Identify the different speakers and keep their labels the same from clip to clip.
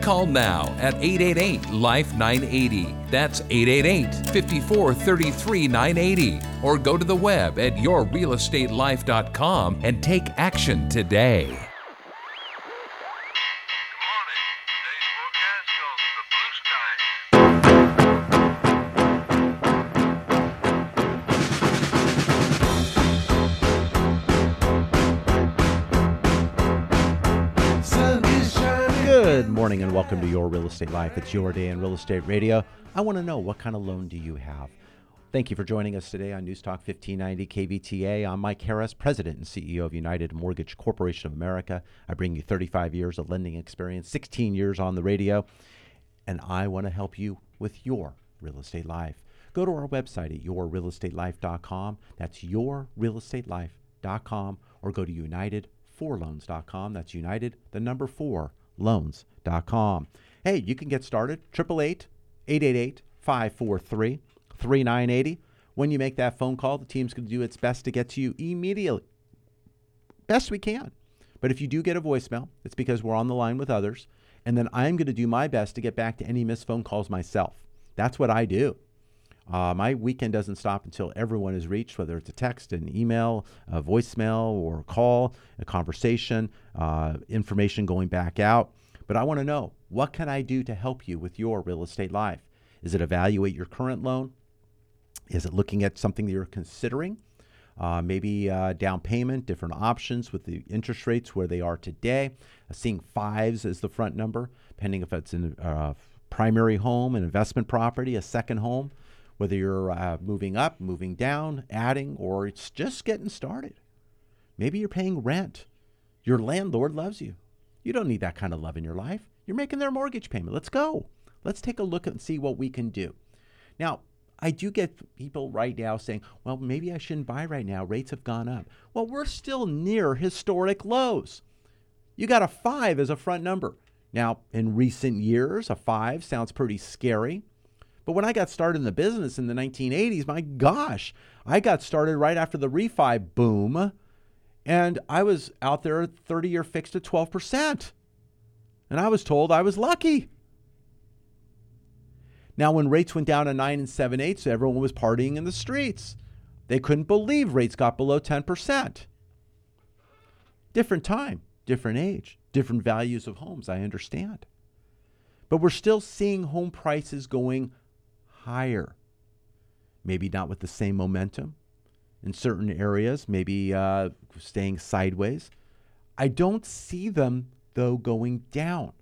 Speaker 1: Call now at 888 Life 980. That's 888 54 33 980. Or go to the web at yourrealestatelife.com and take action today.
Speaker 2: Morning
Speaker 3: and welcome to Your Real Estate Life. It's your day in real estate radio. I want to know what kind of loan do you have? Thank you for joining us today on News Talk 1590 KVTA. I'm Mike Harris, President and CEO of United Mortgage Corporation of America. I bring you 35 years of lending experience, 16 years on the radio, and I want to help you with your real estate life. Go to our website at yourrealestatelife.com. That's yourrealestatelife.com or go to unitedforloans.com. That's united, the number four, loans.com. Hey, you can get started. 888 888 543 3980. When you make that phone call, the team's going to do its best to get to you immediately. Best we can. But if you do get a voicemail, it's because we're on the line with others. And then I'm going to do my best to get back to any missed phone calls myself. That's what I do. Uh, my weekend doesn't stop until everyone is reached, whether it's a text, an email, a voicemail, or a call, a conversation, uh, information going back out. But I want to know what can I do to help you with your real estate life? Is it evaluate your current loan? Is it looking at something that you're considering? Uh, maybe uh, down payment, different options with the interest rates where they are today. Uh, seeing fives as the front number, depending if it's a uh, primary home, an investment property, a second home, whether you're uh, moving up, moving down, adding, or it's just getting started. Maybe you're paying rent. Your landlord loves you. You don't need that kind of love in your life. You're making their mortgage payment. Let's go. Let's take a look and see what we can do. Now, I do get people right now saying, well, maybe I shouldn't buy right now. Rates have gone up. Well, we're still near historic lows. You got a five as a front number. Now, in recent years, a five sounds pretty scary. But when I got started in the business in the 1980s, my gosh, I got started right after the refi boom. And I was out there 30 year fixed at 12%. And I was told I was lucky. Now, when rates went down to 9 and 7 eighths, everyone was partying in the streets. They couldn't believe rates got below 10%. Different time, different age, different values of homes, I understand. But we're still seeing home prices going higher. Maybe not with the same momentum in certain areas, maybe uh, staying sideways. I don't see them, though, going down.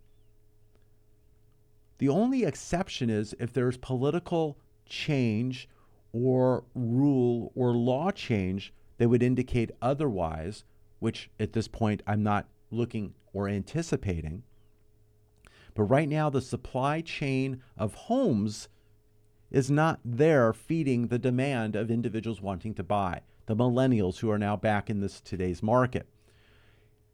Speaker 3: The only exception is if there's political change or rule or law change that would indicate otherwise, which at this point I'm not looking or anticipating. But right now, the supply chain of homes is not there feeding the demand of individuals wanting to buy, the millennials who are now back in this today's market.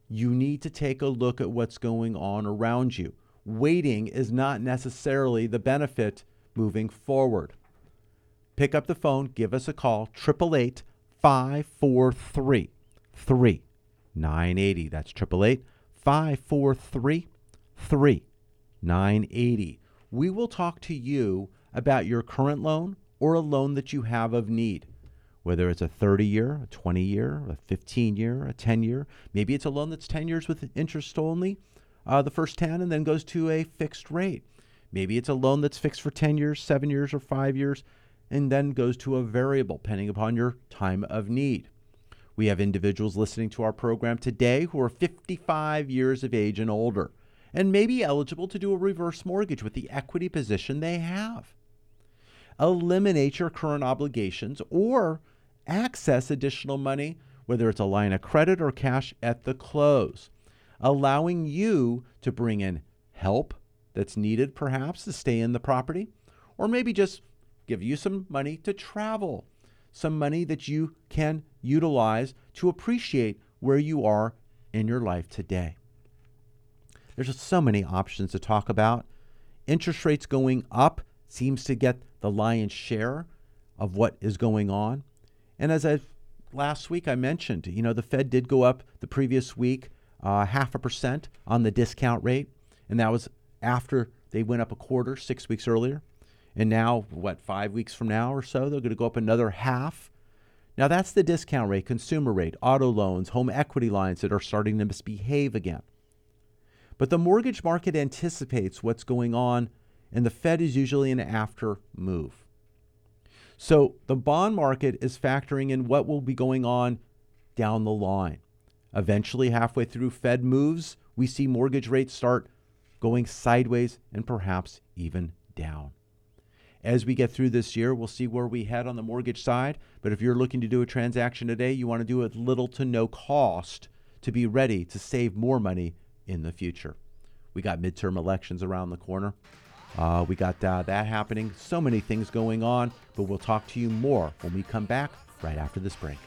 Speaker 3: You need to take a look at what's going on around you. Waiting is not necessarily the benefit moving forward. Pick up the phone, give us a call, 888 543 3980. That's 888 543 3980. We will talk to you about your current loan or a loan that you have of need. Whether it's a 30 year, a 20 year, a 15 year, a 10 year, maybe it's a loan that's 10 years with interest only, uh, the first 10, and then goes to a fixed rate. Maybe it's a loan that's fixed for 10 years, 7 years, or 5 years, and then goes to a variable, depending upon your time of need. We have individuals listening to our program today who are 55 years of age and older and may be eligible to do a reverse mortgage with the equity position they have. Eliminate your current obligations or access additional money, whether it's a line of credit or cash at the close, allowing you to bring in help that's needed perhaps to stay in the property, or maybe just give you some money to travel, some money that you can utilize to appreciate where you are in your life today. There's just so many options to talk about. Interest rates going up seems to get the lion's share of what is going on. And as I last week I mentioned, you know, the Fed did go up the previous week uh, half a percent on the discount rate, and that was after they went up a quarter six weeks earlier. And now, what, five weeks from now or so, they're going to go up another half. Now, that's the discount rate, consumer rate, auto loans, home equity lines that are starting to misbehave again. But the mortgage market anticipates what's going on, and the Fed is usually an after move. So the bond market is factoring in what will be going on down the line. Eventually, halfway through Fed moves, we see mortgage rates start going sideways and perhaps even down. As we get through this year, we'll see where we head on the mortgage side. But if you're looking to do a transaction today, you want to do it little to no cost to be ready to save more money in the future. We got midterm elections around the corner. Uh, we got uh, that happening. So many things going on, but we'll talk to you more when we come back right after this break.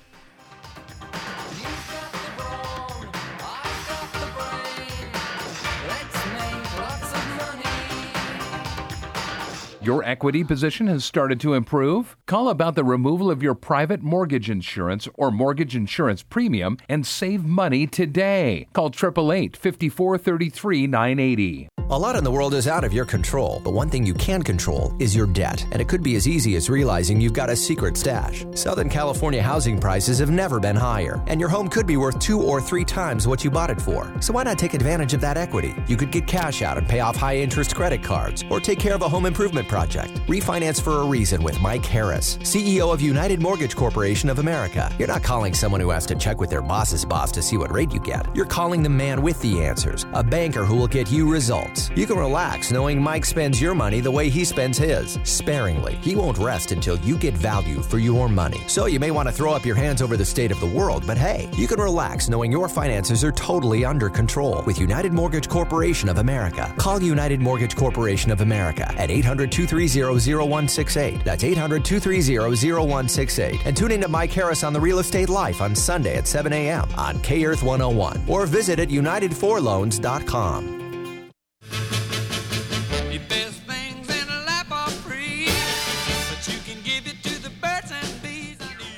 Speaker 1: Your equity position has started to improve? Call about the removal of your private mortgage insurance or mortgage insurance premium and save money today. Call 888 5433 980.
Speaker 4: A lot in the world is out of your control, but one thing you can control is your debt. And it could be as easy as realizing you've got a secret stash. Southern California housing prices have never been higher, and your home could be worth two or three times what you bought it for. So why not take advantage of that equity? You could get cash out and pay off high interest credit cards, or take care of a home improvement project. Refinance for a reason with Mike Harris, CEO of United Mortgage Corporation of America. You're not calling someone who has to check with their boss's boss to see what rate you get. You're calling the man with the answers, a banker who will get you results. You can relax knowing Mike spends your money the way he spends his, sparingly. He won't rest until you get value for your money. So you may want to throw up your hands over the state of the world, but hey, you can relax knowing your finances are totally under control with United Mortgage Corporation of America. Call United Mortgage Corporation of America at 800 230 0168. That's 800 230 0168. And tune in to Mike Harris on the Real Estate Life on Sunday at 7 a.m. on K Earth 101 or visit at UnitedForLoans.com.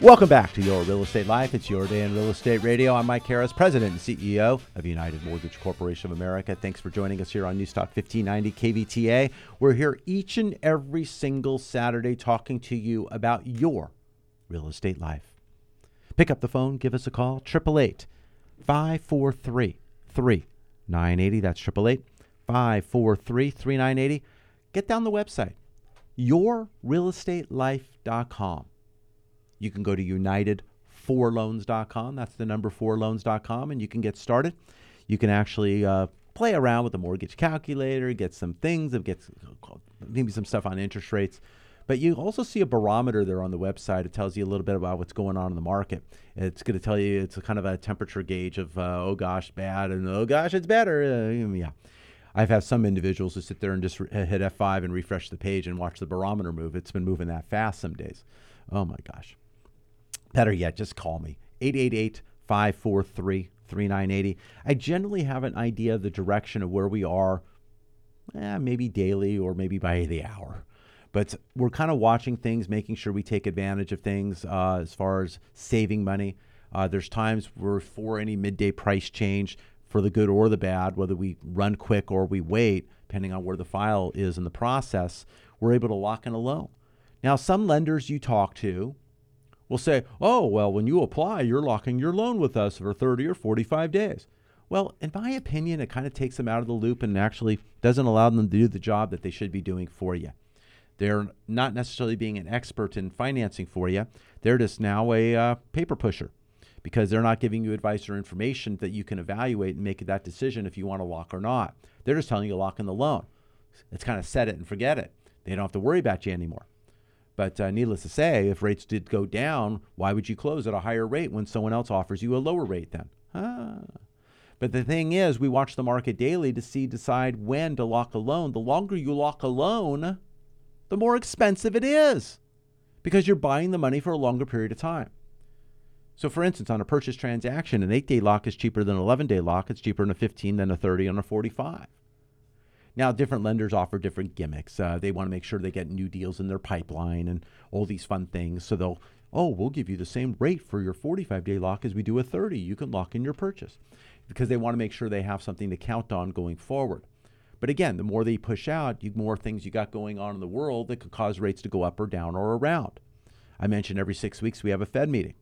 Speaker 3: Welcome back to Your Real Estate Life. It's your day in real estate radio. I'm Mike Harris, President and CEO of United Mortgage Corporation of America. Thanks for joining us here on Newstalk 1590 KVTA. We're here each and every single Saturday talking to you about your real estate life. Pick up the phone, give us a call, 888 543 3980. That's 888 543 3980. Get down the website, yourrealestatelife.com. You can go to unitedforloans.com. That's the number four loans.com, and you can get started. You can actually uh, play around with the mortgage calculator, get some things, get maybe some stuff on interest rates. But you also see a barometer there on the website. It tells you a little bit about what's going on in the market. It's going to tell you it's kind of a temperature gauge of uh, oh gosh, bad, and oh gosh, it's better. Uh, yeah. I've had some individuals who sit there and just re- hit F5 and refresh the page and watch the barometer move. It's been moving that fast some days. Oh my gosh. Better yet, just call me 888 543 3980. I generally have an idea of the direction of where we are, eh, maybe daily or maybe by the hour. But we're kind of watching things, making sure we take advantage of things uh, as far as saving money. Uh, there's times we're for any midday price change for the good or the bad, whether we run quick or we wait, depending on where the file is in the process, we're able to lock in a loan. Now, some lenders you talk to will say, oh, well, when you apply, you're locking your loan with us for 30 or 45 days. Well, in my opinion, it kind of takes them out of the loop and actually doesn't allow them to do the job that they should be doing for you. They're not necessarily being an expert in financing for you. They're just now a uh, paper pusher because they're not giving you advice or information that you can evaluate and make that decision if you want to lock or not. They're just telling you lock in the loan. It's kind of set it and forget it. They don't have to worry about you anymore. But uh, needless to say, if rates did go down, why would you close at a higher rate when someone else offers you a lower rate then? Ah. But the thing is, we watch the market daily to see decide when to lock a loan. The longer you lock a loan, the more expensive it is because you're buying the money for a longer period of time. So, for instance, on a purchase transaction, an eight day lock is cheaper than an 11 day lock. It's cheaper than a 15 than a 30 and a 45. Now, different lenders offer different gimmicks. Uh, they want to make sure they get new deals in their pipeline and all these fun things. So they'll, oh, we'll give you the same rate for your 45 day lock as we do a 30. You can lock in your purchase because they want to make sure they have something to count on going forward. But again, the more they push out, the more things you got going on in the world that could cause rates to go up or down or around. I mentioned every six weeks we have a Fed meeting.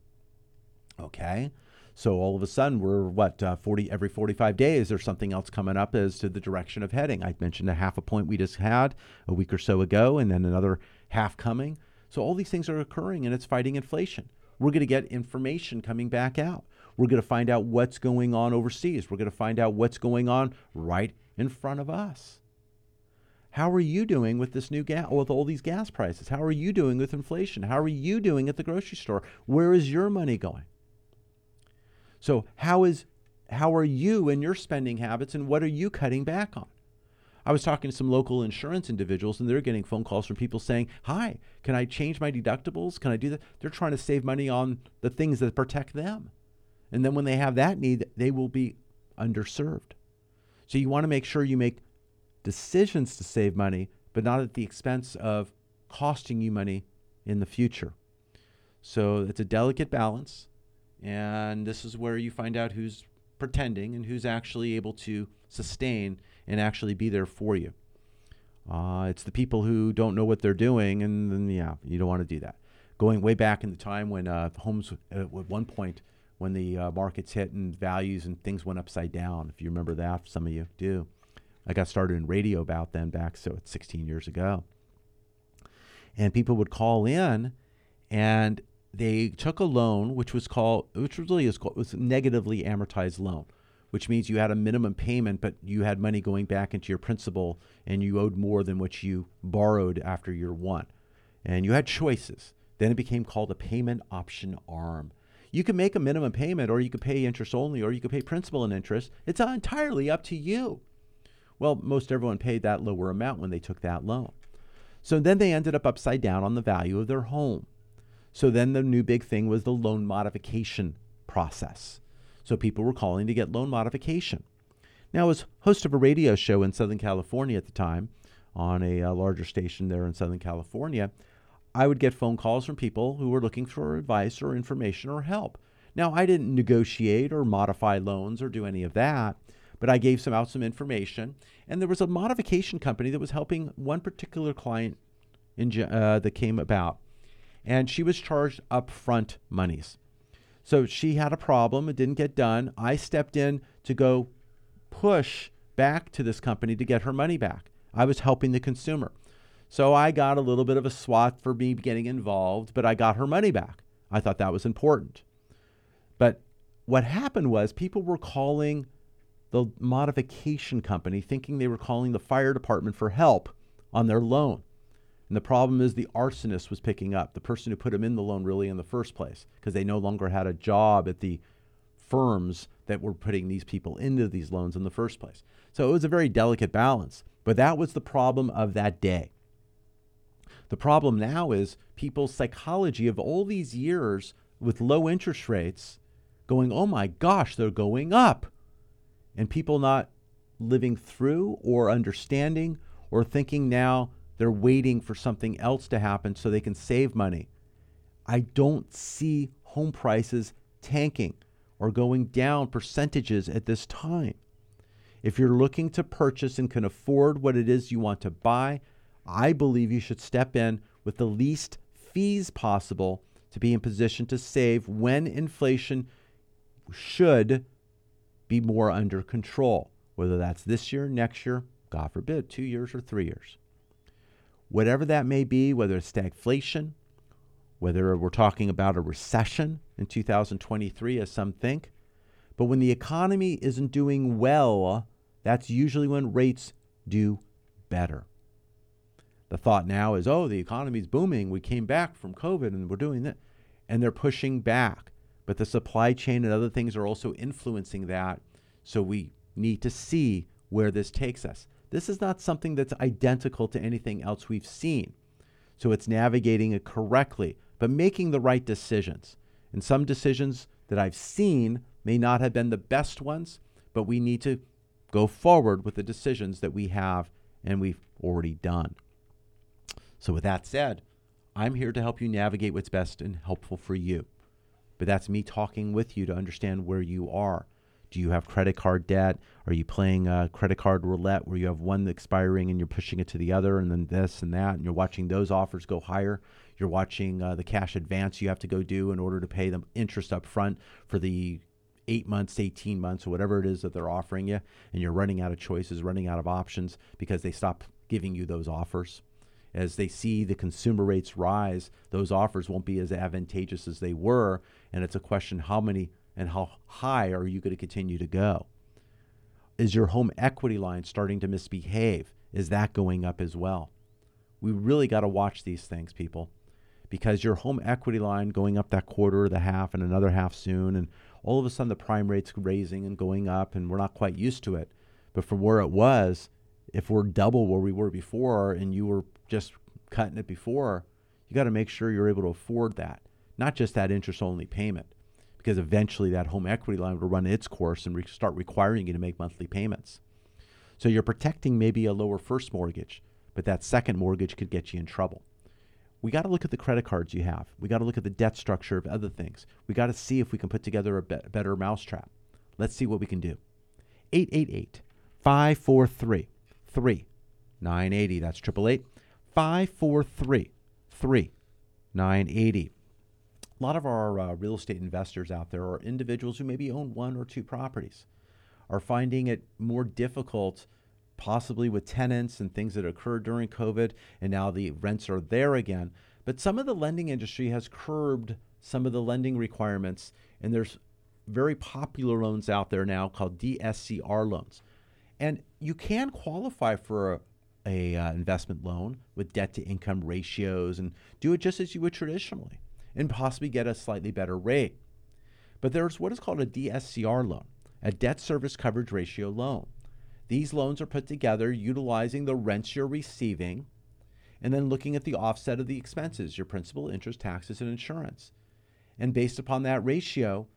Speaker 3: Okay. So all of a sudden, we're what uh, 40 every 45 days. There's something else coming up as to the direction of heading. I mentioned a half a point we just had a week or so ago, and then another half coming. So all these things are occurring, and it's fighting inflation. We're going to get information coming back out. We're going to find out what's going on overseas. We're going to find out what's going on right in front of us. How are you doing with this new gas, with all these gas prices? How are you doing with inflation? How are you doing at the grocery store? Where is your money going? So how is how are you in your spending habits and what are you cutting back on? I was talking to some local insurance individuals and they're getting phone calls from people saying, "Hi, can I change my deductibles? Can I do that?" They're trying to save money on the things that protect them. And then when they have that need, they will be underserved. So you want to make sure you make decisions to save money, but not at the expense of costing you money in the future. So it's a delicate balance. And this is where you find out who's pretending and who's actually able to sustain and actually be there for you. Uh, it's the people who don't know what they're doing, and then, yeah, you don't want to do that. Going way back in the time when uh, homes, uh, at one point, when the uh, markets hit and values and things went upside down, if you remember that, some of you do. I got started in radio about then back, so it's 16 years ago. And people would call in and they took a loan, which was called, which really is called, was negatively amortized loan, which means you had a minimum payment, but you had money going back into your principal, and you owed more than what you borrowed after year one, and you had choices. Then it became called a payment option arm. You can make a minimum payment, or you could pay interest only, or you could pay principal and interest. It's entirely up to you. Well, most everyone paid that lower amount when they took that loan. So then they ended up upside down on the value of their home. So then the new big thing was the loan modification process. So people were calling to get loan modification. Now, as host of a radio show in Southern California at the time, on a, uh larger station there in Southern California, I would get phone calls from people who were looking for advice or information or help. Now, I didn't negotiate or modify loans or do any of that, but I gave some out some information. And there was a modification company that was helping one particular client in, uh, that came about and she was charged upfront monies. So she had a problem, it didn't get done. I stepped in to go push back to this company to get her money back. I was helping the consumer. So I got a little bit of a swat for me getting involved, but I got her money back. I thought that was important. But what happened was people were calling the modification company thinking they were calling the fire department for help on their loan. And the problem is the arsonist was picking up, the person who put him in the loan really in the first place, because they no longer had a job at the firms that were putting these people into these loans in the first place. So it was a very delicate balance. But that was the problem of that day. The problem now is people's psychology of all these years with low interest rates going, oh my gosh, they're going up. And people not living through or understanding or thinking now they're waiting for something else to happen so they can save money. I don't see home prices tanking or going down percentages at this time. If you're looking to purchase and can afford what it is you want to buy, I believe you should step in with the least fees possible to be in position to save when inflation should be more under control, whether that's this year, next year, God forbid, two years or three years whatever that may be, whether it's stagflation, whether we're talking about a recession in 2023 as some think. But when the economy isn't doing well, that's usually when rates do better. The thought now is, oh, the economy's booming. We came back from COVID and we're doing that. And they're pushing back. But the supply chain and other things are also influencing that. So we need to see where this takes us. This is not something that's identical to anything else we've seen. So it's navigating it correctly, but making the right decisions. And some decisions that I've seen may not have been the best ones, but we need to go forward with the decisions that we have and we've already done. So, with that said, I'm here to help you navigate what's best and helpful for you. But that's me talking with you to understand where you are. Do you have credit card debt? Are you playing uh, credit card roulette where you have one expiring and you're pushing it to the other, and then this and that, and you're watching those offers go higher? You're watching uh, the cash advance you have to go do in order to pay them interest up front for the eight months, 18 months, or whatever it is that they're offering you, and you're running out of choices, running out of options because they stop giving you those offers. As they see the consumer rates rise, those offers won't be as advantageous as they were. And it's a question how many and how high are you going to continue to go? Is your home equity line starting to misbehave? Is that going up as well? We really got to watch these things, people, because your home equity line going up that quarter the half and another half soon, and all of a sudden the prime rate's raising and going up, and we're not quite used to it. But from where it was, if we're double where we were before and you were just cutting it before, you got to make sure you're able to afford that, not just that interest only payment, because eventually that home equity line will run its course and re- start requiring you to make monthly payments. So you're protecting maybe a lower first mortgage, but that second mortgage could get you in trouble. We got to look at the credit cards you have. We got to look at the debt structure of other things. We got to see if we can put together a be- better mousetrap. Let's see what we can do. 888 543 3980. That's 888 543 3980. A lot of our uh, real estate investors out there are individuals who maybe own one or two properties, are finding it more difficult, possibly with tenants and things that occurred during COVID, and now the rents are there again. But some of the lending industry has curbed some of the lending requirements, and there's very popular loans out there now called DSCR loans. And you can qualify for a, a uh, investment loan with debt to income ratios and do it just as you would traditionally and possibly get a slightly better rate. But there's what is called a DSCR loan, a debt service coverage ratio loan. These loans are put together utilizing the rents you're receiving and then looking at the offset of the expenses, your principal, interest, taxes, and insurance. And based upon that ratio,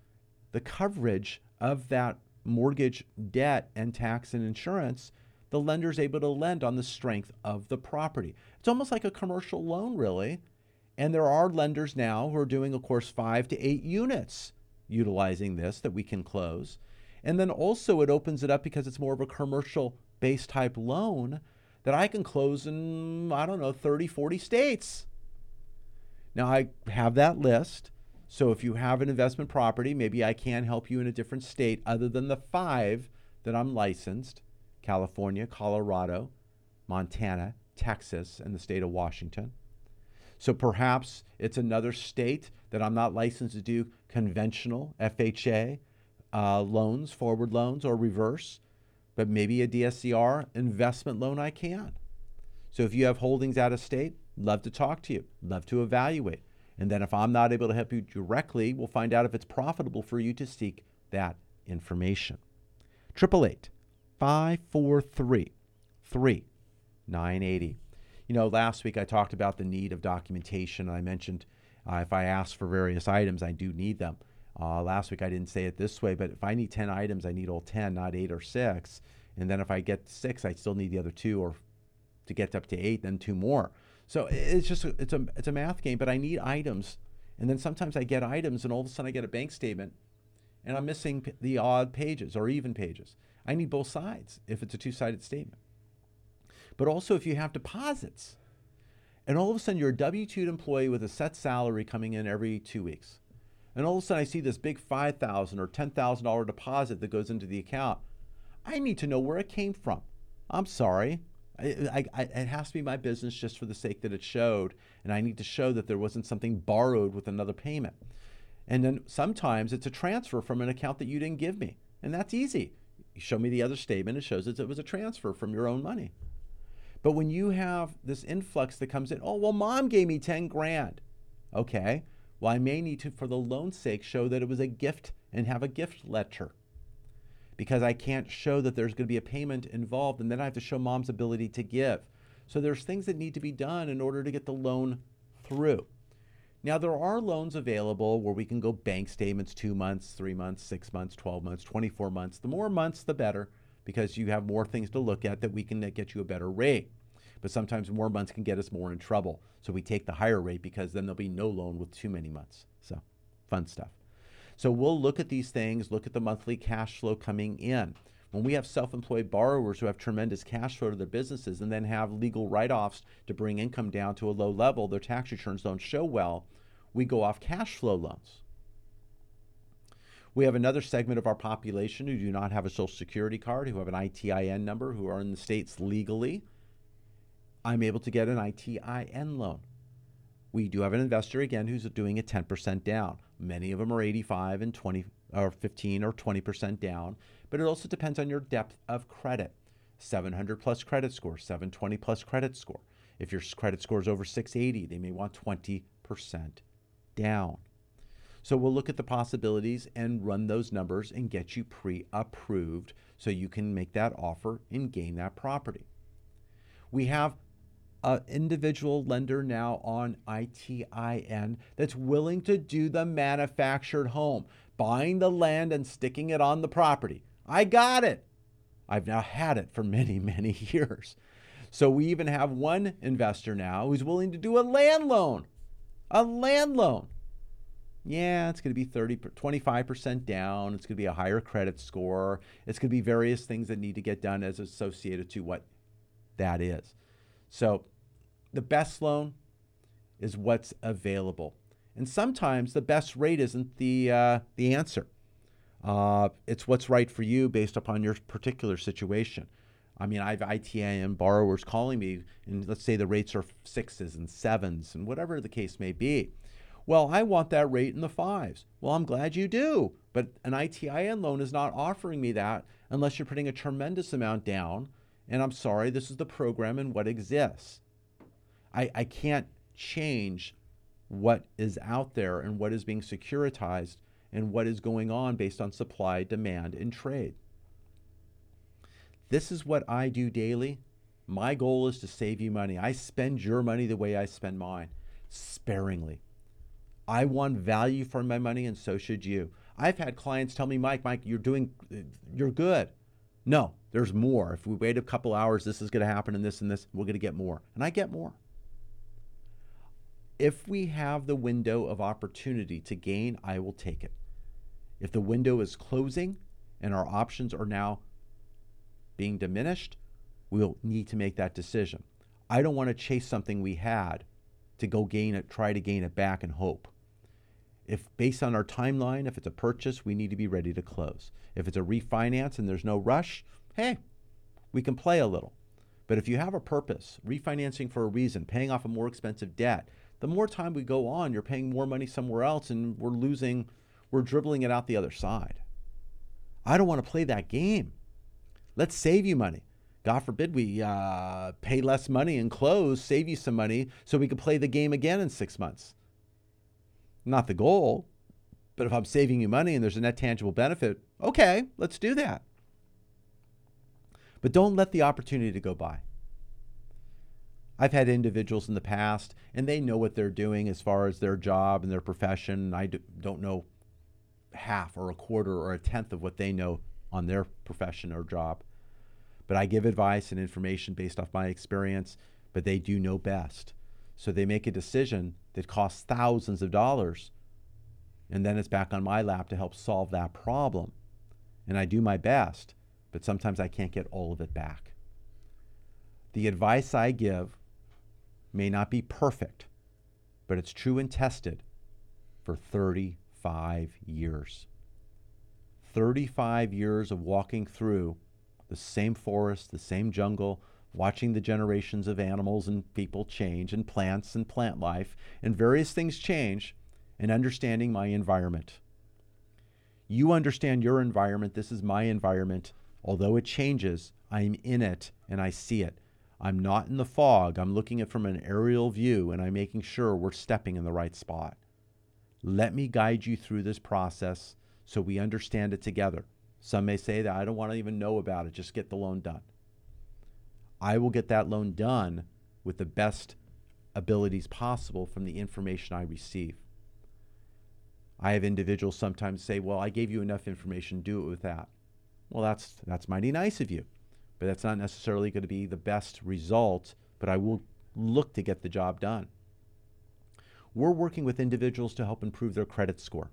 Speaker 3: the coverage of that mortgage debt and tax and insurance, the lender's able to lend on the strength of the property. It's almost like a commercial loan, really. And there are lenders now who are doing, of course, five to eight units utilizing this that we can close. And then also it opens it up because it's more of a commercial base type loan that I can close in, I don't know, 30, 40 states. Now I have that list. So if you have an investment property, maybe I can help you in a different state other than the five that I'm licensed California, Colorado, Montana, Texas, and the state of Washington. So perhaps it's another state that I'm not licensed to do conventional FHA uh, loans, forward loans, or reverse, but maybe a DSCR investment loan I can. So if you have holdings out of state, love to talk to you, love to evaluate. And then if I'm not able to help you directly, we'll find out if it's profitable for you to seek that information. 888 543 3980. You know, last week I talked about the need of documentation. I mentioned uh, if I ask for various items, I do need them. Uh, last week I didn't say it this way, but if I need 10 items, I need all 10, not eight or six. And then if I get six, I still need the other two, or to get up to eight, then two more. So it's just it's a it's a math game, but I need items, and then sometimes I get items, and all of a sudden I get a bank statement, and I'm missing the odd pages or even pages. I need both sides if it's a two-sided statement. But also if you have deposits, and all of a sudden you're a W-2 employee with a set salary coming in every two weeks, and all of a sudden I see this big 5,000 or ten thousand dollar deposit that goes into the account. I need to know where it came from. I'm sorry. I, I, I, it has to be my business just for the sake that it showed, and I need to show that there wasn't something borrowed with another payment. And then sometimes it's a transfer from an account that you didn't give me. And that's easy. You show me the other statement, it shows that it was a transfer from your own money. But when you have this influx that comes in, oh, well, mom gave me 10 grand. Okay. Well, I may need to, for the loan's sake, show that it was a gift and have a gift letter because I can't show that there's going to be a payment involved. And then I have to show mom's ability to give. So there's things that need to be done in order to get the loan through. Now, there are loans available where we can go bank statements two months, three months, six months, 12 months, 24 months. The more months, the better because you have more things to look at that we can uh, get you a better rate. But sometimes more months can get us more in trouble. So we take the higher rate because then there'll be no loan with too many months. So fun stuff. So we'll look at these things, look at the monthly cash flow coming in. When we have self employed borrowers who have tremendous cash flow to their businesses and then have legal write offs to bring income down to a low level, their tax returns don't show well, we go off cash flow loans. We have another segment of our population who do not have a social security card, who have an ITIN number, who are in the states legally. I'm able to get an ITIN loan. We do have an investor again who's doing a 10% down. Many of them are 85 and 20 or 15 or 20% down, but it also depends on your depth of credit. 700 plus credit score, 720 plus credit score. If your credit score is over 680, they may want 20% down. So we'll look at the possibilities and run those numbers and get you pre approved so you can make that offer and gain that property. We have an individual lender now on ITIN that's willing to do the manufactured home, buying the land and sticking it on the property. I got it. I've now had it for many, many years. So we even have one investor now who's willing to do a land loan. A land loan. Yeah, it's going to be 30 25% down. It's going to be a higher credit score. It's going to be various things that need to get done as associated to what that is. So the best loan is what's available. And sometimes the best rate isn't the uh, the answer. Uh, it's what's right for you based upon your particular situation. I mean, I have ITIN borrowers calling me, and let's say the rates are sixes and sevens and whatever the case may be. Well, I want that rate in the fives. Well, I'm glad you do, but an ITIN loan is not offering me that unless you're putting a tremendous amount down. And I'm sorry, this is the program and what exists. I, I can't change what is out there and what is being securitized and what is going on based on supply, demand, and trade. This is what I do daily. My goal is to save you money. I spend your money the way I spend mine, sparingly. I want value for my money, and so should you. I've had clients tell me, Mike, Mike, you're doing, you're good. No, there's more. If we wait a couple hours, this is going to happen, and this and this, we're going to get more. And I get more. If we have the window of opportunity to gain, I will take it. If the window is closing and our options are now being diminished, we'll need to make that decision. I don't want to chase something we had to go gain it, try to gain it back and hope. If based on our timeline, if it's a purchase, we need to be ready to close. If it's a refinance and there's no rush, hey, we can play a little. But if you have a purpose, refinancing for a reason, paying off a more expensive debt, the more time we go on, you're paying more money somewhere else and we're losing, we're dribbling it out the other side. I don't want to play that game. Let's save you money. God forbid we uh, pay less money and close, save you some money so we can play the game again in six months. Not the goal, but if I'm saving you money and there's a net tangible benefit, okay, let's do that. But don't let the opportunity to go by. I've had individuals in the past, and they know what they're doing as far as their job and their profession. I don't know half or a quarter or a tenth of what they know on their profession or job. But I give advice and information based off my experience, but they do know best. So they make a decision that costs thousands of dollars. And then it's back on my lap to help solve that problem. And I do my best, but sometimes I can't get all of it back. The advice I give may not be perfect, but it's true and tested for 35 years. 35 years of walking through the same forest, the same jungle, watching the generations of animals and people change, and plants and plant life, and various things change. and understanding my environment. You understand your environment. This is my environment. Although it changes, I'm in it and I see it. I'm not in the fog. I'm looking at from an aerial view and I'm making sure we're stepping in the right spot. Let me guide you through this process so we understand it together. Some may say that I don't want to even know about it, just get the loan done. I will get that loan done with the best abilities possible from the information I receive. I have individuals sometimes say, "Well, I gave you enough information, do it with that." Well, that's that's mighty nice of you, but that's not necessarily going to be the best result, but I will look to get the job done. We're working with individuals to help improve their credit score.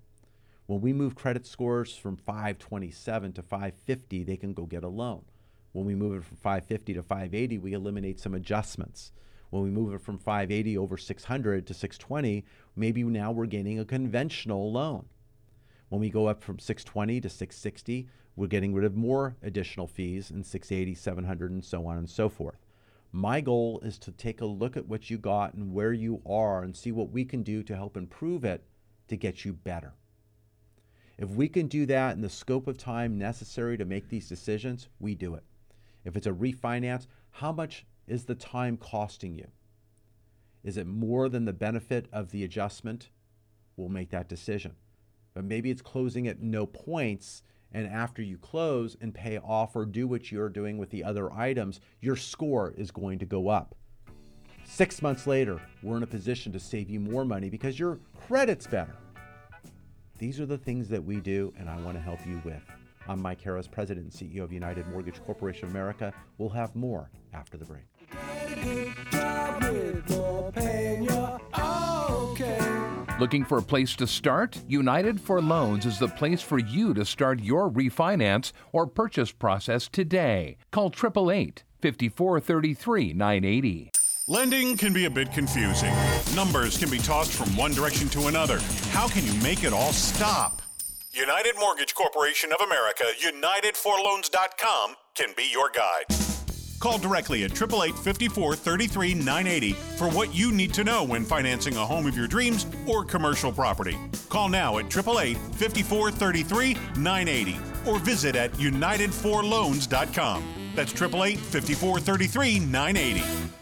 Speaker 3: When we move credit scores from 527 to 550, they can go get a loan. When we move it from 550 to 580, we eliminate some adjustments. When we move it from 580 over 600 to 620, maybe now we're getting a conventional loan. When we go up from 620 to 660, we're getting rid of more additional fees in 680, 700, and so on and so forth. My goal is to take a look at what you got and where you are and see what we can do to help improve it to get you better. If we can do that in the scope of time necessary to make these decisions, we do it. If it's a refinance, how much is the time costing you? Is it more than the benefit of the adjustment? We'll make that decision. But maybe it's closing at no points, and after you close and pay off or do what you're doing with the other items, your score is going to go up. Six months later, we're in a position to save you more money because your credit's better. These are the things that we do, and I want to help you with. I'm Mike Harris, President and CEO of United Mortgage Corporation of America. We'll have more after the break.
Speaker 1: Looking for a place to start? United for Loans is the place for you to start your refinance or purchase process today. Call 888 5433 980.
Speaker 5: Lending can be a bit confusing. Numbers can be tossed from one direction to another. How can you make it all stop? United Mortgage Corporation of America, UnitedForLoans.com can be your guide. Call directly at 888 54 33 980 for what you need to know when financing a home of your dreams or commercial property. Call now at 888 54 33 980 or visit at UnitedForLoans.com. That's 888 54 33 980.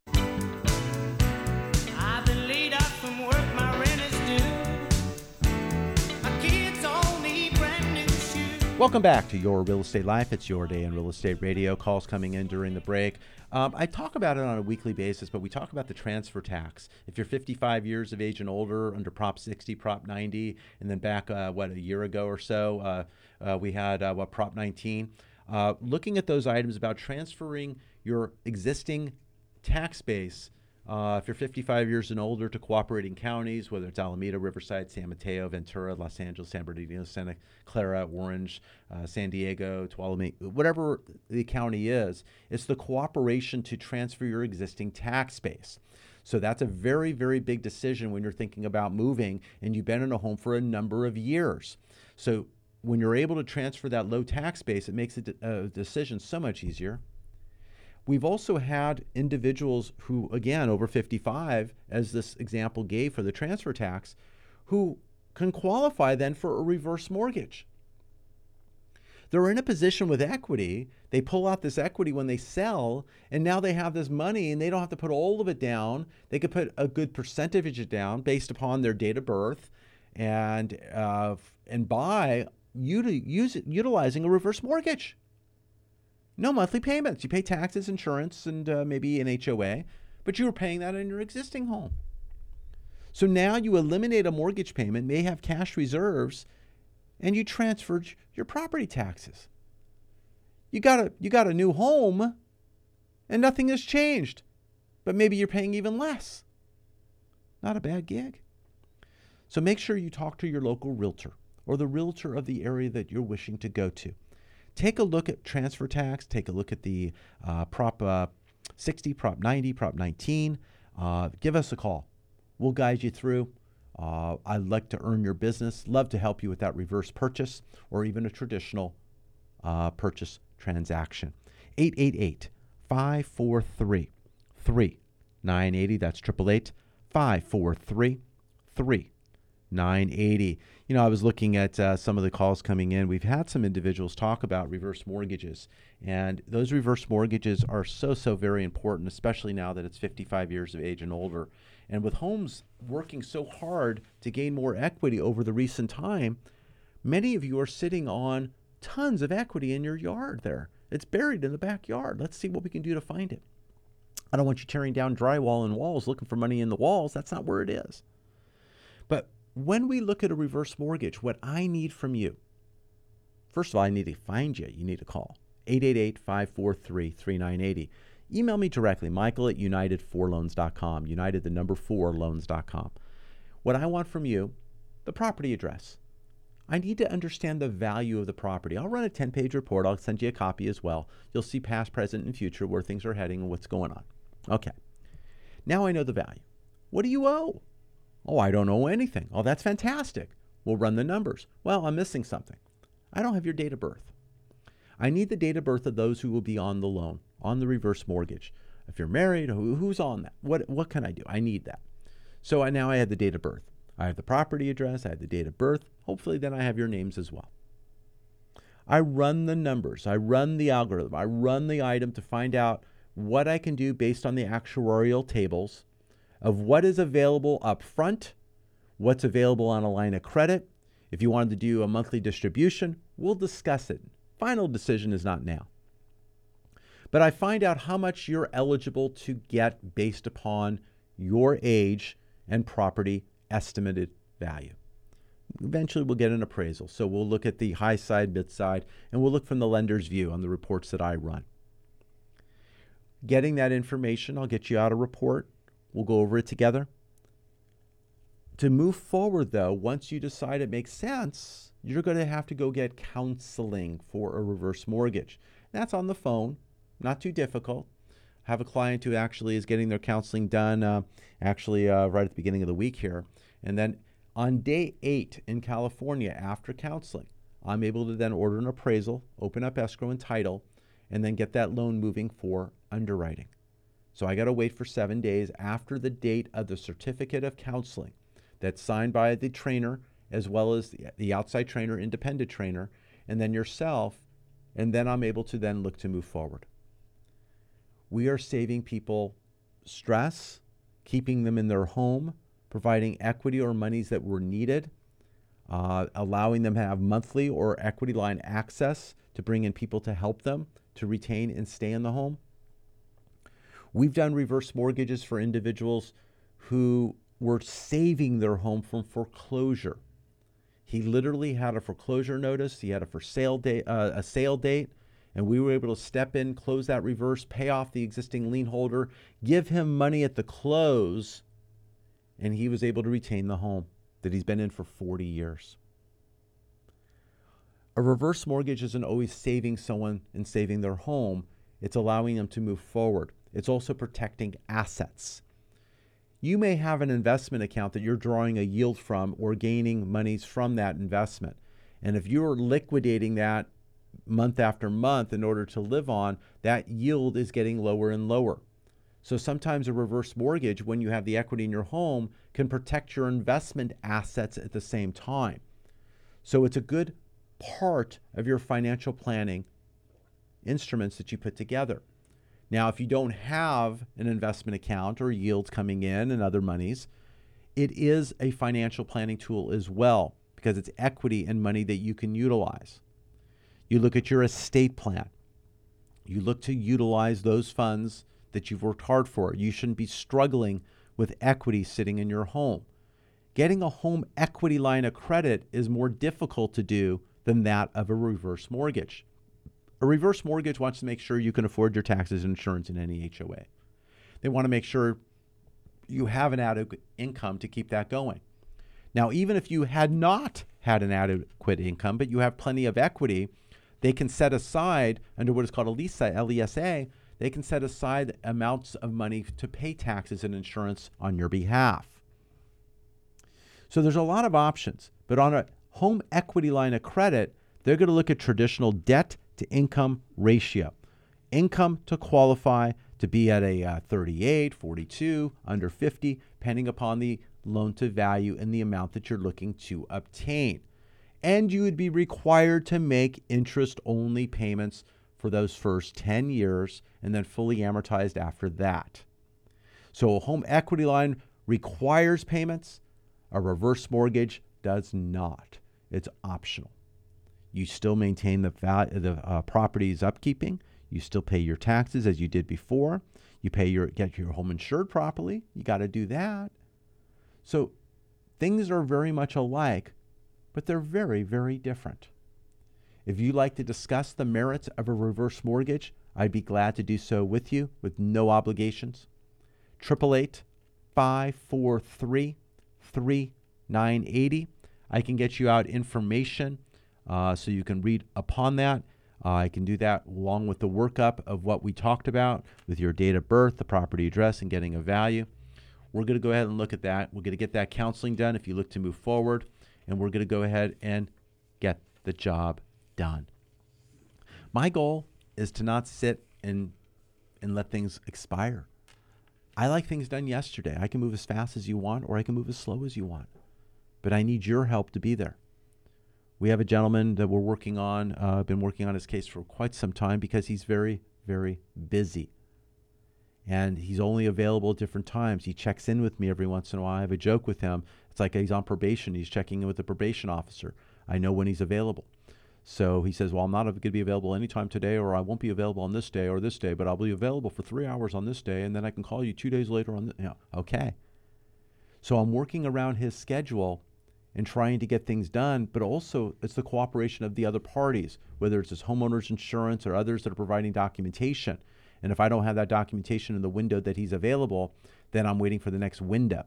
Speaker 3: Welcome back to Your Real Estate Life. It's your day in real estate radio. Calls coming in during the break. Um, I talk about it on a weekly basis, but we talk about the transfer tax. If you're 55 years of age and older under Prop 60, Prop 90, and then back, uh, what, a year ago or so, uh, uh, we had, uh, what, Prop 19. Uh, looking at those items about transferring your existing tax base uh, if you're 55 years and older to cooperating counties, whether it's Alameda, Riverside, San Mateo, Ventura, Los Angeles, San Bernardino, Santa Clara, Orange, uh, San Diego, Tuolumne, whatever the county is, it's the cooperation to transfer your existing tax base. So that's a very, very big decision when you're thinking about moving and you've been in a home for a number of years. So when you're able to transfer that low tax base, it makes a, de- a decision so much easier. We've also had individuals who, again, over 55, as this example gave for the transfer tax, who can qualify then for a reverse mortgage. They're in a position with equity. They pull out this equity when they sell, and now they have this money and they don't have to put all of it down. They could put a good percentage down based upon their date of birth and, uh, and buy uti- use, utilizing a reverse mortgage no monthly payments. You pay taxes, insurance, and uh, maybe an HOA, but you were paying that in your existing home. So now you eliminate a mortgage payment, may have cash reserves, and you transferred your property taxes. You got a you got a new home, and nothing has changed, but maybe you're paying even less. Not a bad gig. So make sure you talk to your local realtor or the realtor of the area that you're wishing to go to. Take a look at transfer tax, take a look at the uh, Prop uh, 60, Prop 90, Prop 19. Uh, give us a call. We'll guide you through. Uh, I'd like to earn your business. Love to help you with that reverse purchase or even a traditional uh, purchase transaction. 888 543 3980. That's 888 543 3980. You know, I was looking at uh, some of the calls coming in. We've had some individuals talk about reverse mortgages, and those reverse mortgages are so, so very important, especially now that it's 55 years of age and older. And with homes working so hard to gain more equity over the recent time, many of you are sitting on tons of equity in your yard there. It's buried in the backyard. Let's see what we can do to find it. I don't want you tearing down drywall and walls looking for money in the walls. That's not where it is. But when we look at a reverse mortgage, what I need from you, first of all, I need to find you. You need to call 888 543 3980. Email me directly, michael at united4loans.com, united the number four loans.com. What I want from you, the property address. I need to understand the value of the property. I'll run a 10 page report. I'll send you a copy as well. You'll see past, present, and future where things are heading and what's going on. Okay. Now I know the value. What do you owe? Oh, I don't owe anything. Oh, that's fantastic. We'll run the numbers. Well, I'm missing something. I don't have your date of birth. I need the date of birth of those who will be on the loan, on the reverse mortgage. If you're married, who's on that? What, what can I do? I need that. So I, now I have the date of birth. I have the property address. I have the date of birth. Hopefully, then I have your names as well. I run the numbers. I run the algorithm. I run the item to find out what I can do based on the actuarial tables of what is available up front, what's available on a line of credit. If you wanted to do a monthly distribution, we'll discuss it. Final decision is not now. But I find out how much you're eligible to get based upon your age and property estimated value. Eventually, we'll get an appraisal. So we'll look at the high side, mid side, and we'll look from the lender's view on the reports that I run. Getting that information, I'll get you out a report. We'll go over it together. To move forward, though, once you decide it makes sense, you're going to have to go get counseling for a reverse mortgage. That's on the phone, not too difficult. Have a client who actually is getting their counseling done, uh, actually uh, right at the beginning of the week here, and then on day eight in California after counseling, I'm able to then order an appraisal, open up escrow and title, and then get that loan moving for underwriting. So I got to wait for seven days after the date of the certificate of counseling that's signed by the trainer as well as the, outside trainer, independent trainer, and then yourself. And then I'm able to then look to move forward. We are saving people stress, keeping them in their home, providing equity or monies that were needed, uh, allowing them to have monthly or equity line access to bring in people to help them to retain and stay in the home. We've done reverse mortgages for individuals who were saving their home from foreclosure. He literally had a foreclosure notice. He had a for sale date, uh, a sale date, and we were able to step in, close that reverse, pay off the existing lien holder, give him money at the close, and he was able to retain the home that he's been in for 40 years. A reverse mortgage isn't always saving someone and saving their home, it's allowing them to move forward. It's also protecting assets. You may have an investment account that you're drawing a yield from or gaining monies from that investment. And if you're liquidating that month after month in order to live on, that yield is getting lower and lower. So sometimes a reverse mortgage, when you have the equity in your home, can protect your investment assets at the same time. So it's a good part of your financial planning instruments that you put together. Now, if you don't have an investment account or yields coming in and other monies, it is a financial planning tool as well because it's equity and money that you can utilize. You look at your estate plan. You look to utilize those funds that you've worked hard for. You shouldn't be struggling with equity sitting in your home. Getting a home equity line of credit is more difficult to do than that of a reverse mortgage. A reverse mortgage wants to make sure you can afford your taxes and insurance in any HOA. They want to make sure you have an adequate income to keep that going. Now, even if you had not had an adequate income, but you have plenty of equity, they can set aside under what is called a LESA, L-E-S-A, they can set aside amounts of money to pay taxes and insurance on your behalf. So there's a lot of options, but on a home equity line of credit, they're going to look at traditional debt to income ratio. Income to qualify to be at a uh, 38, 42, under 50, depending upon the loan to value and the amount that you're looking to obtain. And you would be required to make interest only payments for those first 10 years and then fully amortized after that. So a home equity line requires payments, a reverse mortgage does not. It's optional. You still maintain the, val- the uh, property's upkeeping. You still pay your taxes as you did before. You pay your get your home insured properly. You got to do that. So things are very much alike, but they're very, very different. If you'd like to discuss the merits of a reverse mortgage, I'd be glad to do so with you with no obligations. 888 543 3980. I can get you out information uh, so you can read upon that. Uh, I can do that along with the workup of what we talked about with your date of birth, the property address, and getting a value. We're going to go ahead and look at that. We're going to get that counseling done if you look to move forward, and we're going to go ahead and get the job done. My goal is to not sit and and let things expire. I like things done yesterday. I can move as fast as you want, or I can move as slow as you want. But I need your help to be there. We have a gentleman that we're working on, uh, been working on his case for quite some time because he's very, very busy. And he's only available at different times. He checks in with me every once in a while. I have a joke with him. It's like he's on probation. He's checking in with the probation officer. I know when he's available. So he says, Well, I'm not going to be available anytime today, or I won't be available on this day or this day, but I'll be available for three hours on this day, and then I can call you two days later on. The, know, okay. So I'm working around his schedule and trying to get things done, but also it's the cooperation of the other parties, whether it's his homeowner's insurance or others that are providing documentation. And if I don't have that documentation in the window that he's available, then I'm waiting for the next window.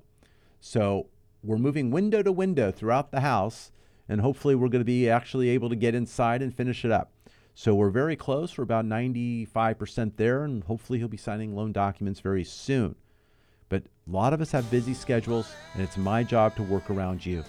Speaker 3: So we're moving window to window throughout the house, and hopefully we're going to be actually able to get inside and finish it up. So we're very close. We're about 95% there, and hopefully he'll be signing loan documents very soon. But a lot of us have busy schedules, and it's my job to work around you.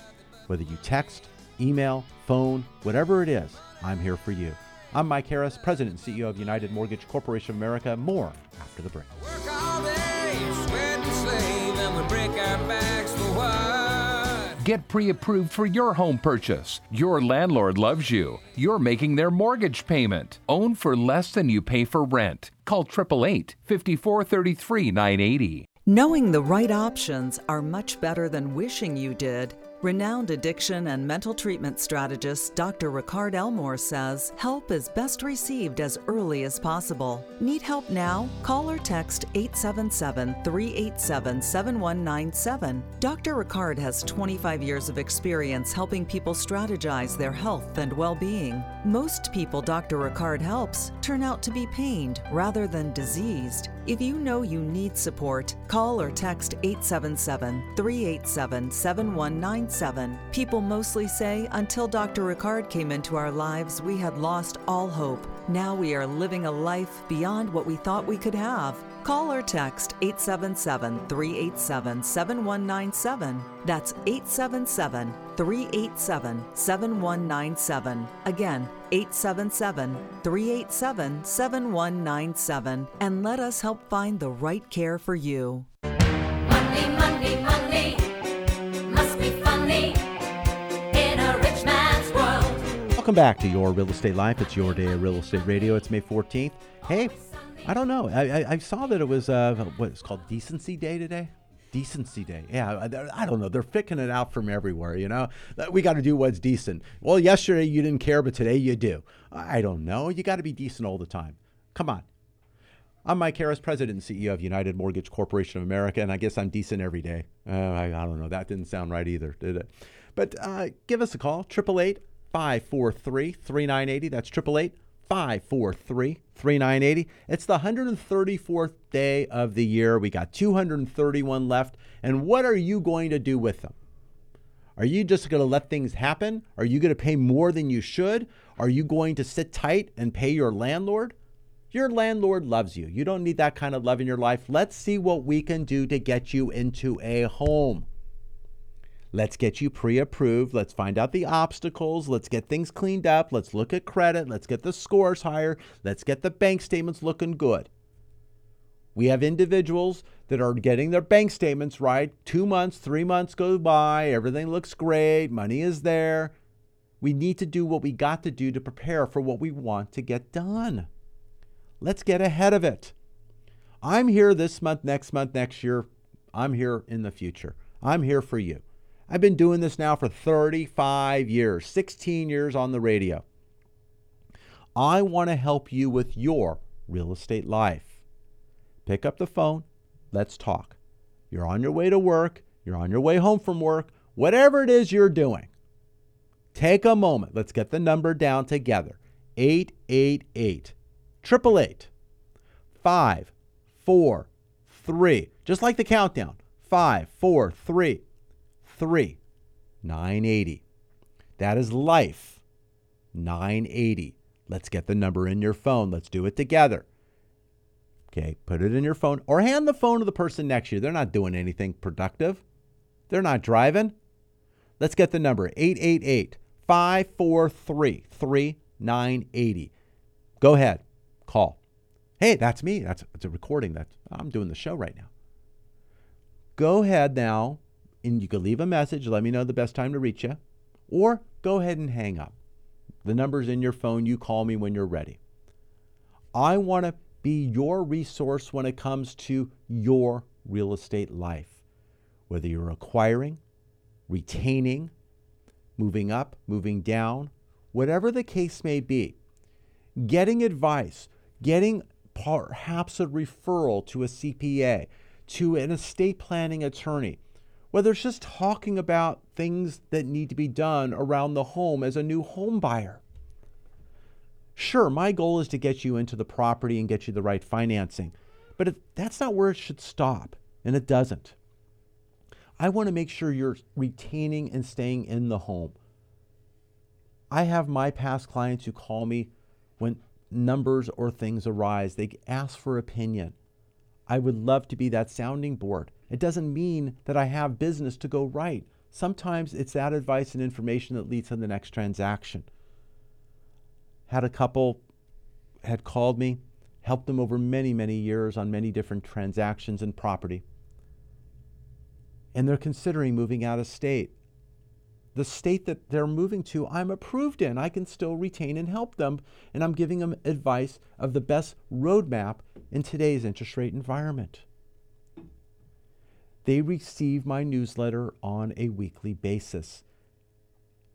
Speaker 3: Whether you text, email, phone, whatever it is, I'm here for you. I'm Mike Harris, President and CEO of United Mortgage Corporation of America. More after the break.
Speaker 6: Work all day, sweat and slave, and we break our backs for what?
Speaker 1: Get pre approved for your home purchase. Your landlord loves you. You're making their mortgage payment. Own for less than you pay for rent. Call 888 5433 980.
Speaker 7: Knowing the right options are much better than wishing you did. Renowned addiction and mental treatment strategist Dr. Ricard Elmore says help is best received as early as possible. Need help now? Call or text 877 387 7197. Dr. Ricard has 25 years of experience helping people strategize their health and well being. Most people Dr. Ricard helps turn out to be pained rather than diseased. If you know you need support, call or text 877 387 7197. People mostly say, until Dr. Ricard came into our lives, we had lost all hope. Now we are living a life beyond what we thought we could have. Call or text 877 387 7197. That's 877 387 7197. Again, 877 387 7197. And let us help find the right care for you.
Speaker 8: Money, money, money must be funny in a rich man's world.
Speaker 3: Welcome back to Your Real Estate Life. It's your day of real estate radio. It's May 14th. Hey, I don't know. I, I, I saw that it was uh, what it's called Decency Day today. Decency Day. Yeah, I, don't know. They're picking it out from everywhere. You know, we got to do what's decent. Well, yesterday you didn't care, but today you do. I don't know. You got to be decent all the time. Come on. I'm Mike Harris, President and CEO of United Mortgage Corporation of America, and I guess I'm decent every day. Uh, I, I don't know. That didn't sound right either, did it? But uh, give us a call, 888 543 3980. That's 888 543 3980. It's the 134th day of the year. We got 231 left. And what are you going to do with them? Are you just going to let things happen? Are you going to pay more than you should? Are you going to sit tight and pay your landlord? Your landlord loves you. You don't need that kind of love in your life. Let's see what we can do to get you into a home. Let's get you pre approved. Let's find out the obstacles. Let's get things cleaned up. Let's look at credit. Let's get the scores higher. Let's get the bank statements looking good. We have individuals that are getting their bank statements right. Two months, three months go by. Everything looks great. Money is there. We need to do what we got to do to prepare for what we want to get done. Let's get ahead of it. I'm here this month, next month, next year. I'm here in the future. I'm here for you. I've been doing this now for 35 years, 16 years on the radio. I want to help you with your real estate life. Pick up the phone. Let's talk. You're on your way to work. You're on your way home from work. Whatever it is you're doing, take a moment. Let's get the number down together 888 888 5 4 3. Just like the countdown 5 4 3 3 980. That is life 980. Let's get the number in your phone. Let's do it together. Okay, put it in your phone or hand the phone to the person next to you. They're not doing anything productive, they're not driving. Let's get the number 888 543 3980. Go ahead, call. Hey, that's me. That's it's a recording that I'm doing the show right now. Go ahead now and you can leave a message. Let me know the best time to reach you, or go ahead and hang up. The number's in your phone. You call me when you're ready. I want to be your resource when it comes to your real estate life. Whether you're acquiring, retaining, moving up, moving down, whatever the case may be, getting advice, getting perhaps a referral to a CPA, to an estate planning attorney, whether it's just talking about things that need to be done around the home as a new home buyer. Sure, my goal is to get you into the property and get you the right financing, but that's not where it should stop, and it doesn't. I want to make sure you're retaining and staying in the home. I have my past clients who call me when numbers or things arise, they ask for opinion. I would love to be that sounding board. It doesn't mean that I have business to go right. Sometimes it's that advice and information that leads to the next transaction. Had a couple had called me, helped them over many, many years on many different transactions and property. And they're considering moving out of state. The state that they're moving to, I'm approved in. I can still retain and help them. And I'm giving them advice of the best roadmap in today's interest rate environment. They receive my newsletter on a weekly basis.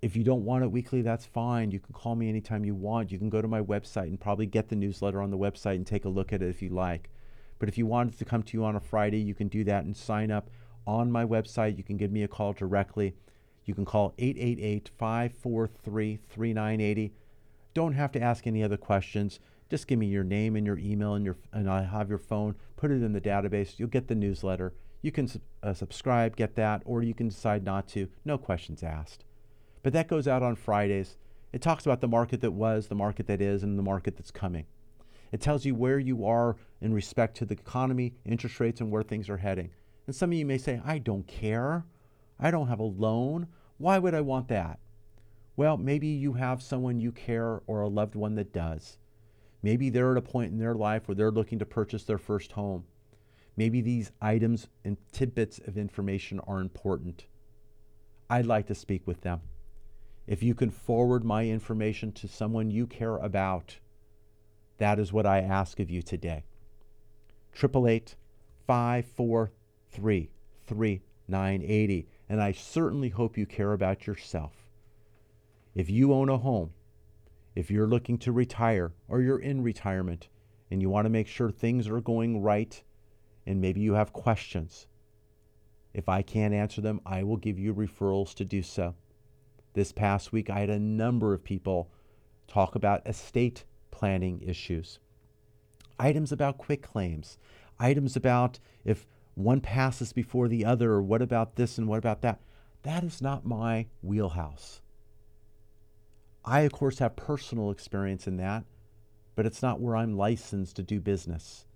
Speaker 3: If you don't want it weekly, that's fine. You can call me anytime you want. You can go to my website and probably get the newsletter on the website and take a look at it if you like. But if you want it to come to you on a Friday, you can do that and sign up on my website. You can give me a call directly. You can call 888 543 3980. Don't have to ask any other questions. Just give me your name and your email and your and I have your phone. Put it in the database. You'll get the newsletter. You can uh, subscribe, get that, or you can decide not to. No questions asked. But that goes out on Fridays. It talks about the market that was, the market that is, and the market that's coming. It tells you where you are in respect to the economy, interest rates, and where things are heading. And some of you may say, I don't care. I don't have a loan. Why would I want that? Well, maybe you have someone you care or a loved one that does. Maybe they're at a point in their life where they're looking to purchase their first home. Maybe these items and tidbits of information are important. I'd like to speak with them. If you can forward my information to someone you care about, that is what I ask of you today. 888 543 3980. And I certainly hope you care about yourself. If you own a home, if you're looking to retire or you're in retirement and you want to make sure things are going right and maybe you have questions, if I can't answer them, I will give you referrals to do so. This past week, I had a number of people talk about estate planning issues, items about quitclaims, items about if one passes before the other, or what about this and what about that. That is not my wheelhouse. I, of course, have personal experience in that, but it's not where I'm licensed to do business.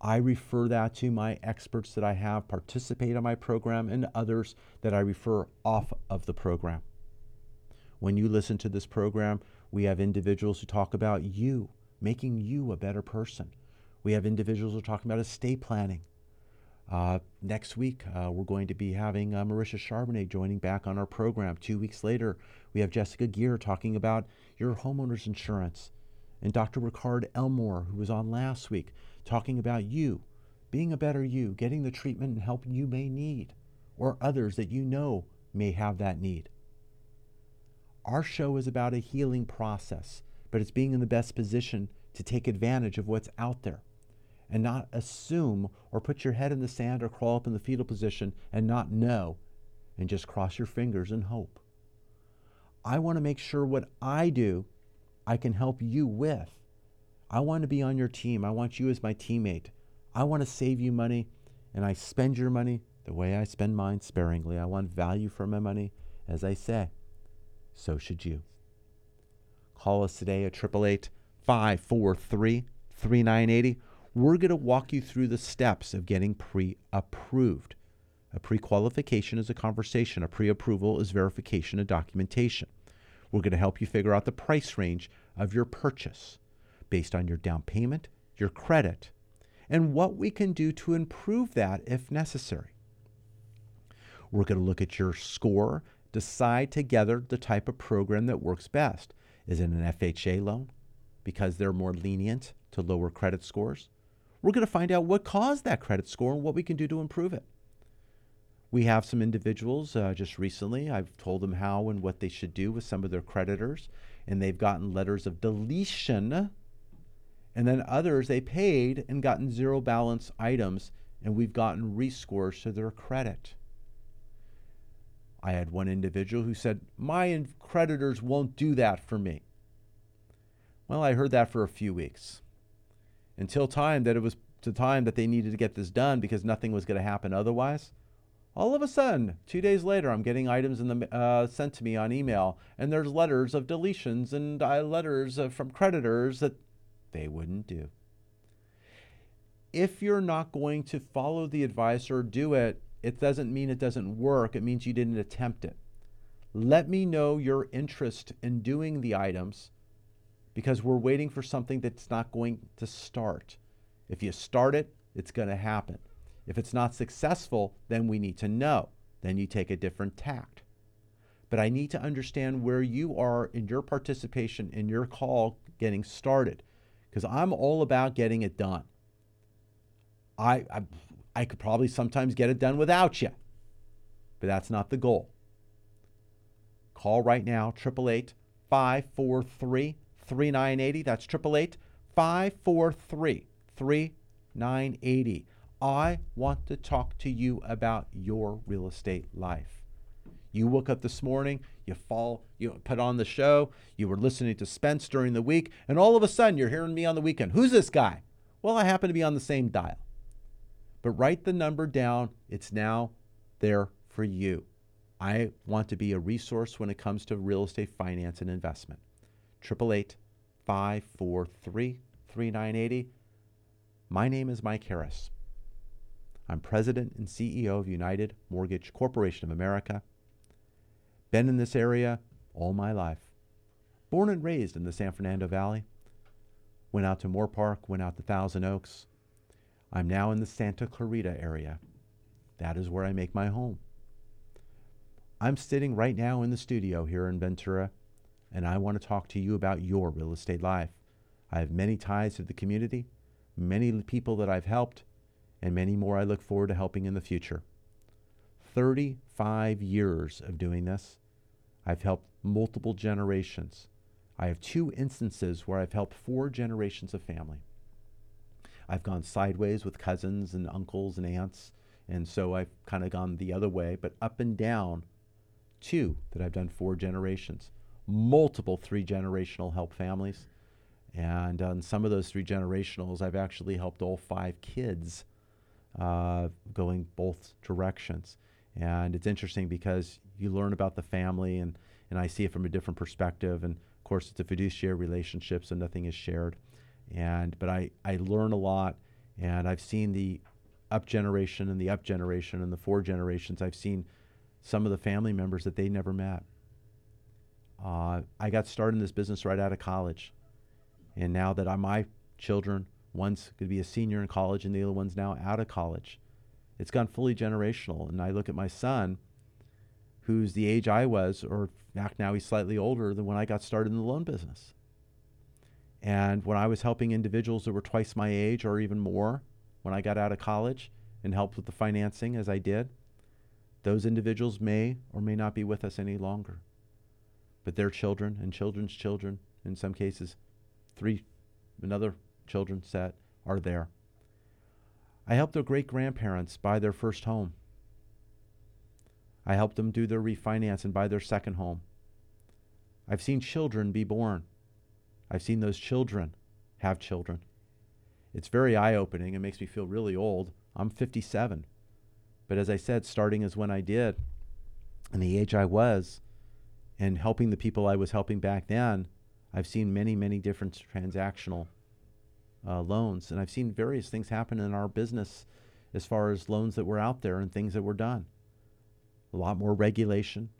Speaker 3: I refer that to my experts that I have participate on my program and others that I refer off of the program. When you listen to this program, we have individuals who talk about you, making you a better person. We have individuals who are talking about estate planning. Uh, next week, uh, we're going to be having uh, Marisha Charbonnet joining back on our program. Two weeks later, we have Jessica Gear talking about your homeowner's insurance. And Dr. Ricard Elmore, who was on last week, talking about you, being a better you, getting the treatment and help you may need, or others that you know may have that need. Our show is about a healing process, but it's being in the best position to take advantage of what's out there and not assume or put your head in the sand or crawl up in the fetal position and not know and just cross your fingers and hope. I want to make sure what I do, I can help you with. I want to be on your team. I want you as my teammate. I want to save you money and I spend your money the way I spend mine sparingly. I want value for my money, as I say. So should you. Call us today at 888 543 3980. We're going to walk you through the steps of getting pre approved. A pre qualification is a conversation, a pre approval is verification and documentation. We're going to help you figure out the price range of your purchase based on your down payment, your credit, and what we can do to improve that if necessary. We're going to look at your score, decide together the type of program that works best. Is it an FHA loan because they're more lenient to lower credit scores? We're going to find out what caused that credit score and what we can do to improve it. We have some individuals uh, just recently, I've told them how and what they should do with some of their creditors, and they've gotten letters of deletion. And then others, they paid and gotten zero balance items, and we've gotten rescores to their credit. I had one individual who said, My creditors won't do that for me. Well, I heard that for a few weeks until time that it was the time that they needed to get this done because nothing was going to happen otherwise. All of a sudden, two days later, I'm getting items the uh, sent to me on email, and there's letters of deletions and uh, letters uh, from creditors that they wouldn't do. If you're not going to follow the advice or do it, it doesn't mean it doesn't work. It means you didn't attempt it. Let me know your interest in doing the items because we're waiting for something that's not going to start. If you start it, it's going to happen. If it's not successful, then we need to know. Then you take a different tact. But I need to understand where you are in your participation in your call getting started because I'm all about getting it done. I, I, I could probably sometimes get it done without you, but that's not the goal. Call right now, 888 543 3980. That's 888 543 3980. I want to talk to you about your real estate life. You woke up this morning, you fall, you put on the show, you were listening to Spence during the week, and all of a sudden you're hearing me on the weekend. Who's this guy? Well, I happen to be on the same dial. But write the number down. It's now there for you. I want to be a resource when it comes to real estate finance and investment. 888 543 3980. My name is Mike Harris. I'm president and CEO of United Mortgage Corporation of America. Been in this area all my life. Born and raised in the San Fernando Valley. Went out to Moorpark, went out to Thousand Oaks. I'm now in the Santa Clarita area. That is where I make my home. I'm sitting right now in the studio here in Ventura, and I want to talk to you about your real estate life. I have many ties to the community, many people that I've helped, and many more I look forward to helping in the future. 35 years of doing this. I've helped multiple generations. I have two instances where I've helped four generations of family. I've gone sideways with cousins and uncles and aunts, and so I've kind of gone the other way, but up and down, two that I've done four generations, multiple three generational help families. And on some of those three generationals, I've actually helped all five kids uh, going both directions. And it's interesting because you learn about the family, and, and I see it from a different perspective. And of course, it's a fiduciary relationship, so nothing is shared. And but I, I learn a lot, and I've seen the up generation and the up generation and the four generations. I've seen some of the family members that they never met. Uh, I got started in this business right out of college. And now that I, my children, one's going to be a senior in college and the other one's now out of college, it's gone fully generational. And I look at my son, who's the age I was, or fact, now he's slightly older than when I got started in the loan business. And when I was helping individuals that were twice my age or even more when I got out of college and helped with the financing as I did, those individuals may or may not be with us any longer. But their children and children's children, in some cases, three, another children set, are there. I helped their great grandparents buy their first home. I helped them do their refinance and buy their second home. I've seen children be born. I've seen those children have children. It's very eye opening. It makes me feel really old. I'm 57. But as I said, starting as when I did, and the age I was, and helping the people I was helping back then, I've seen many, many different transactional uh, loans. And I've seen various things happen in our business as far as loans that were out there and things that were done. A lot more regulation,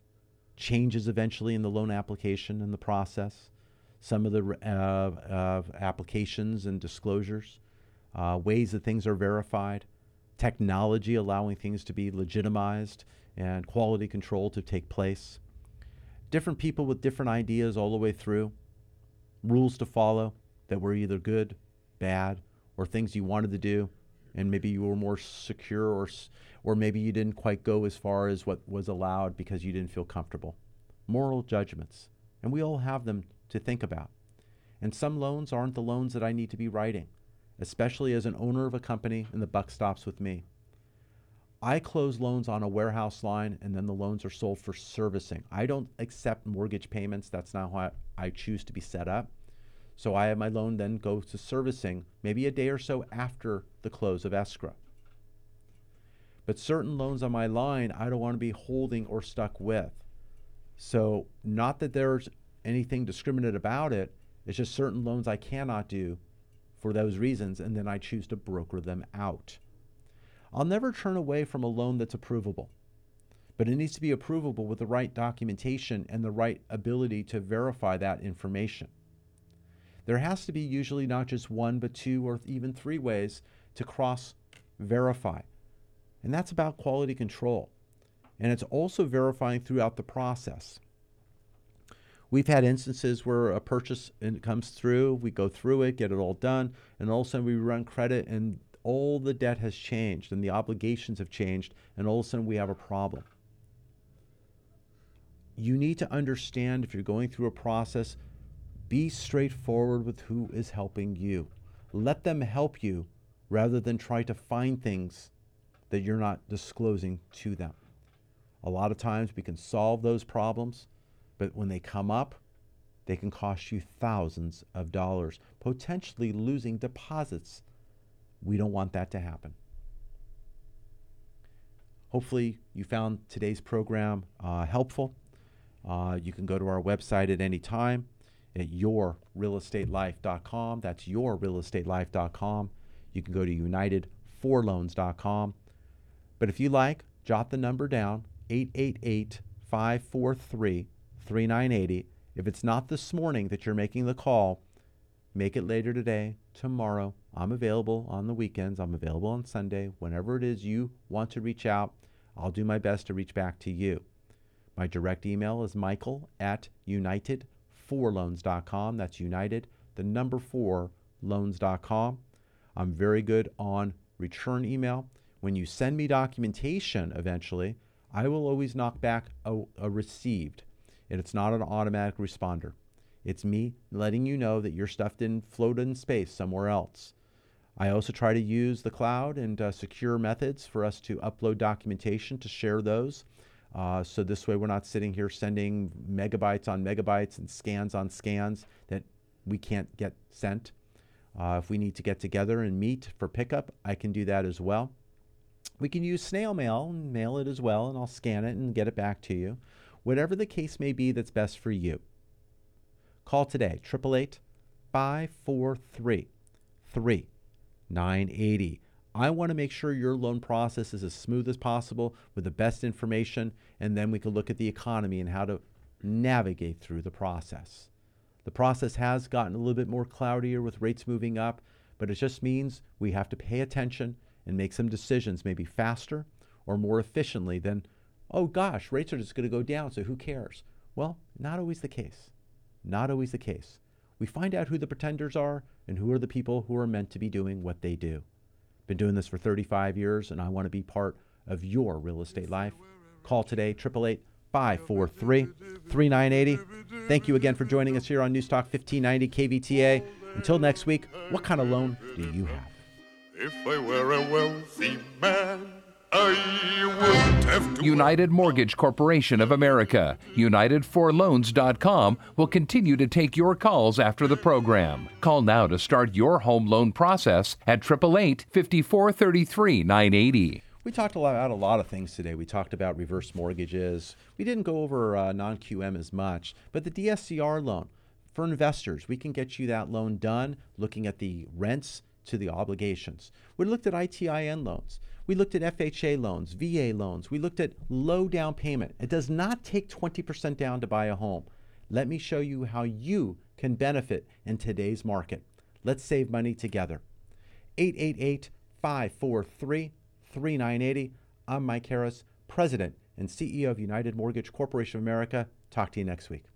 Speaker 3: changes eventually in the loan application and the process, some of the uh, uh, applications and disclosures, uh, ways that things are verified, technology allowing things to be legitimized and quality control to take place. Different people with different ideas all the way through, rules to follow that were either good, bad, or things you wanted to do, and maybe you were more secure, or or maybe you didn't quite go as far as what was allowed because you didn't feel comfortable. Moral judgments, and we all have them to think about. And some loans aren't the loans that I need to be writing, especially as an owner of a company, and the buck stops with me. I close loans on a warehouse line and then the loans are sold for servicing. I don't accept mortgage payments. That's not how I, I choose to be set up. So I have my loan then go to servicing maybe a day or so after the close of escrow. But certain loans on my line I don't want to be holding or stuck with. So not that there's anything discriminate about it, it's just certain loans I cannot do for those reasons and then I choose to broker them out. I'll never turn away from a loan that's approvable, but it needs to be approvable with the right documentation and the right ability to verify that information. There has to be usually not just one, but two or even three ways to cross verify. And that's about quality control. And it's also verifying throughout the process. We've had instances where a purchase comes through, we go through it, get it all done, and all of a sudden we run credit and all the debt has changed and the obligations have changed, and all of a sudden we have a problem. You need to understand if you're going through a process, be straightforward with who is helping you. Let them help you rather than try to find things that you're not disclosing to them. A lot of times we can solve those problems, but when they come up, they can cost you thousands of dollars, potentially losing deposits. We don't want that to happen. Hopefully, you found today's program uh, helpful. Uh, you can go to our website at any time at yourrealestatelife.com. That's yourrealestatelife.com. You can go to united4loans.com. But if you like, jot the number down 888 543 3980. If it's not this morning that you're making the call, make it later today, tomorrow. I'm available on the weekends. I'm available on Sunday. Whenever it is you want to reach out, I'll do my best to reach back to you. My direct email is michael at united4loans.com. That's united, the number four, loans.com. I'm very good on return email. When you send me documentation eventually, I will always knock back a, a received. And it's not an automatic responder. It's me letting you know that your stuff didn't float in space somewhere else. I also try to use the cloud and uh, secure methods for us to upload documentation to share those. Uh, so this way we're not sitting here sending megabytes on megabytes and scans on scans that we can't get sent. Uh, if we need to get together and meet for pickup, I can do that as well. We can use snail mail and mail it as well, and I'll scan it and get it back to you. Whatever the case may be that's best for you. Call today, 888 543 3980. I want to make sure your loan process is as smooth as possible with the best information, and then we can look at the economy and how to navigate through the process. The process has gotten a little bit more cloudier with rates moving up, but it just means we have to pay attention and make some decisions maybe faster or more efficiently than, oh gosh, rates are just going to go down, so who cares? Well, not always the case. Not always the case. We find out who the pretenders are and who are the people who are meant to be doing what they do. Been doing this for 35 years, and I want to be part of your real estate life. Call today, 888 543 3980. Thank you again for joining us here on News Talk 1590 KVTA. Until next week, what kind of loan do you have?
Speaker 9: If I were a wealthy man,
Speaker 1: United Mortgage Corporation of America, United4Loans.com will continue to take your calls after the program. Call now to start your home loan process at 888 5433 980.
Speaker 3: We talked about a lot of things today. We talked about reverse mortgages. We didn't go over uh, non QM as much, but the DSCR loan for investors, we can get you that loan done looking at the rents to the obligations. We looked at ITIN loans. We looked at FHA loans, VA loans. We looked at low down payment. It does not take 20% down to buy a home. Let me show you how you can benefit in today's market. Let's save money together. 888 543 3980. I'm Mike Harris, President and CEO of United Mortgage Corporation of America. Talk to you next week.